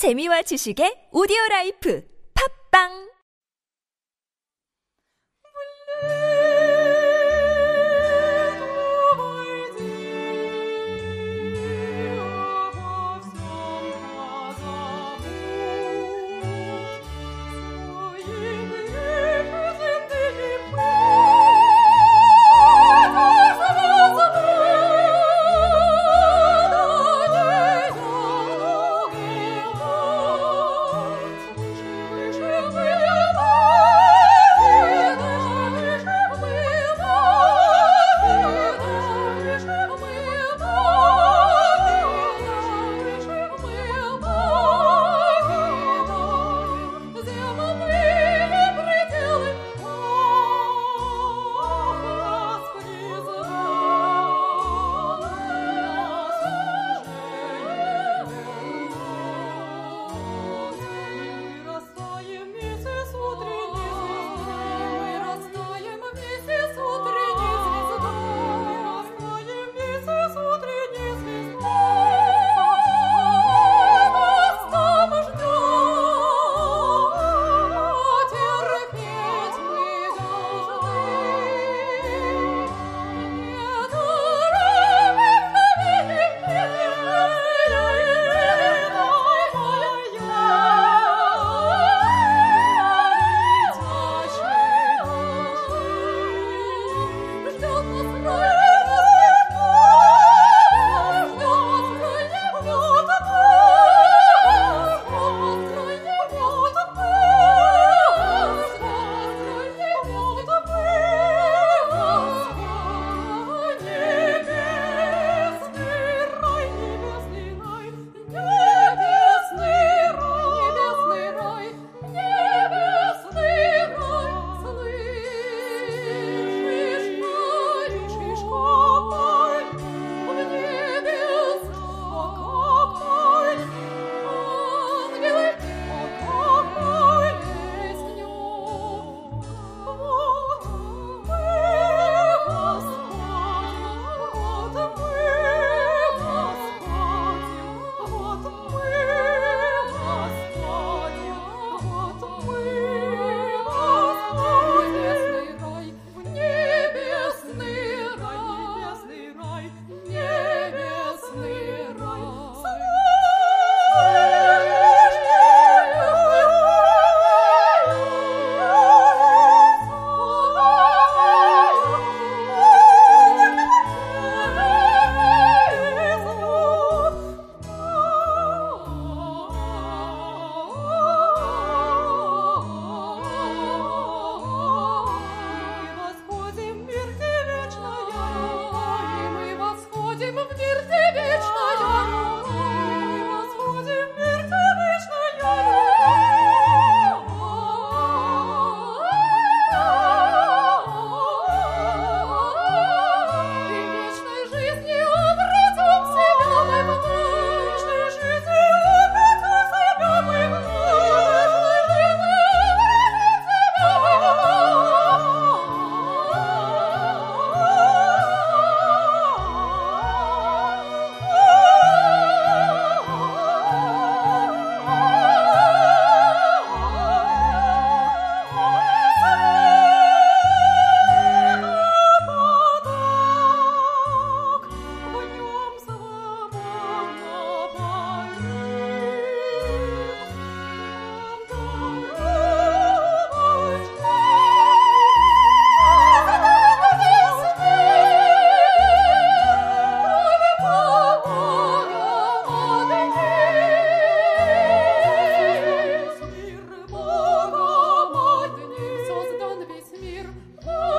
재미와 지식의 오디오 라이프. 팝빵 Oh.